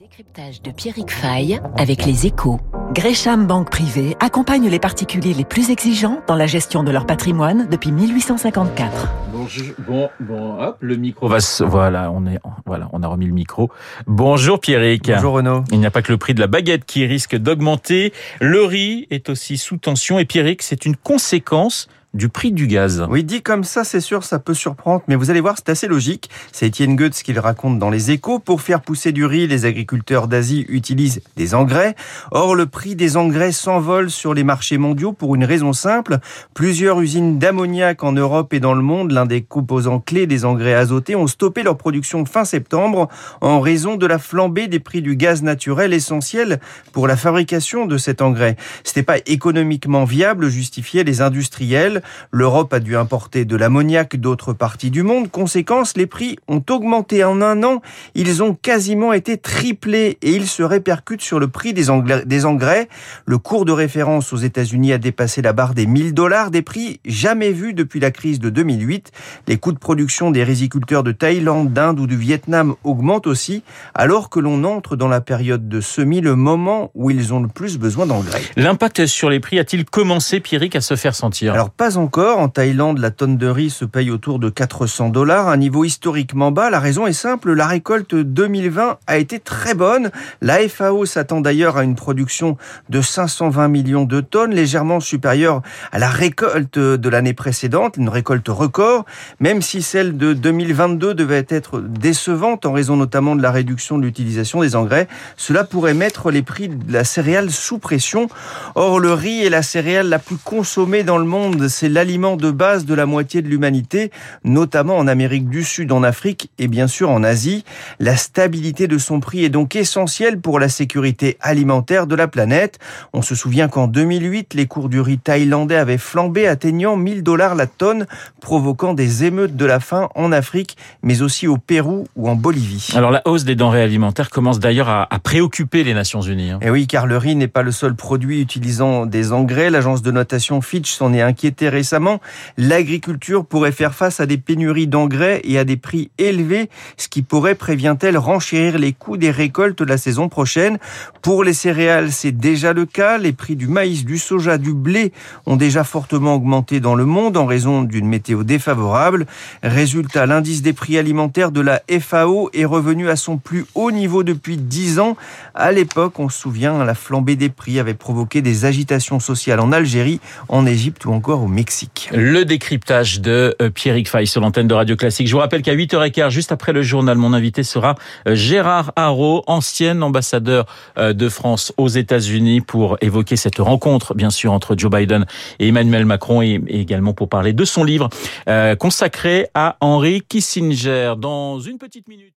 décryptage de Pierrick Fay avec les échos. Gresham Banque Privée accompagne les particuliers les plus exigeants dans la gestion de leur patrimoine depuis 1854. Bonjour, bon, bon, hop, le micro va se, voilà, on est, voilà, on a remis le micro. Bonjour Pierrick. Bonjour Renaud. Il n'y a pas que le prix de la baguette qui risque d'augmenter. Le riz est aussi sous tension et Pierrick, c'est une conséquence du prix du gaz. Oui, dit comme ça, c'est sûr, ça peut surprendre, mais vous allez voir, c'est assez logique. C'est Étienne Goetz qui le raconte dans Les Échos. Pour faire pousser du riz, les agriculteurs d'Asie utilisent des engrais. Or, le prix des engrais s'envole sur les marchés mondiaux pour une raison simple. Plusieurs usines d'ammoniac en Europe et dans le monde, l'un des composants clés des engrais azotés, ont stoppé leur production fin septembre en raison de la flambée des prix du gaz naturel essentiel pour la fabrication de cet engrais. C'était pas économiquement viable, justifiaient les industriels. L'Europe a dû importer de l'ammoniac d'autres parties du monde. Conséquence, les prix ont augmenté en un an. Ils ont quasiment été triplés et ils se répercutent sur le prix des engrais. Le cours de référence aux États-Unis a dépassé la barre des 1000 dollars, des prix jamais vus depuis la crise de 2008. Les coûts de production des riziculteurs de Thaïlande, d'Inde ou du Vietnam augmentent aussi, alors que l'on entre dans la période de semis, le moment où ils ont le plus besoin d'engrais. L'impact sur les prix a-t-il commencé, Pierrick, à se faire sentir? Alors pas encore. En Thaïlande, la tonne de riz se paye autour de 400 dollars, un niveau historiquement bas. La raison est simple, la récolte 2020 a été très bonne. La FAO s'attend d'ailleurs à une production de 520 millions de tonnes, légèrement supérieure à la récolte de l'année précédente, une récolte record, même si celle de 2022 devait être décevante en raison notamment de la réduction de l'utilisation des engrais. Cela pourrait mettre les prix de la céréale sous pression. Or, le riz est la céréale la plus consommée dans le monde. C'est l'aliment de base de la moitié de l'humanité, notamment en Amérique du Sud, en Afrique et bien sûr en Asie. La stabilité de son prix est donc essentielle pour la sécurité alimentaire de la planète. On se souvient qu'en 2008, les cours du riz thaïlandais avaient flambé, atteignant 1000 dollars la tonne, provoquant des émeutes de la faim en Afrique, mais aussi au Pérou ou en Bolivie. Alors la hausse des denrées alimentaires commence d'ailleurs à, à préoccuper les Nations Unies. Hein. Et oui, car le riz n'est pas le seul produit utilisant des engrais. L'agence de notation Fitch s'en est inquiétée récemment. L'agriculture pourrait faire face à des pénuries d'engrais et à des prix élevés, ce qui pourrait, prévient-elle, renchérir les coûts des récoltes la saison prochaine. Pour les céréales, c'est déjà le cas. Les prix du maïs, du soja, du blé ont déjà fortement augmenté dans le monde en raison d'une météo défavorable. Résultat, l'indice des prix alimentaires de la FAO est revenu à son plus haut niveau depuis 10 ans. À l'époque, on se souvient, la flambée des prix avait provoqué des agitations sociales en Algérie, en Égypte ou encore au Le décryptage de euh, Pierrick Fay sur l'antenne de Radio Classique. Je vous rappelle qu'à 8h15, juste après le journal, mon invité sera euh, Gérard Haro, ancien ambassadeur euh, de France aux États-Unis pour évoquer cette rencontre, bien sûr, entre Joe Biden et Emmanuel Macron et également pour parler de son livre consacré à Henry Kissinger. Dans une petite minute.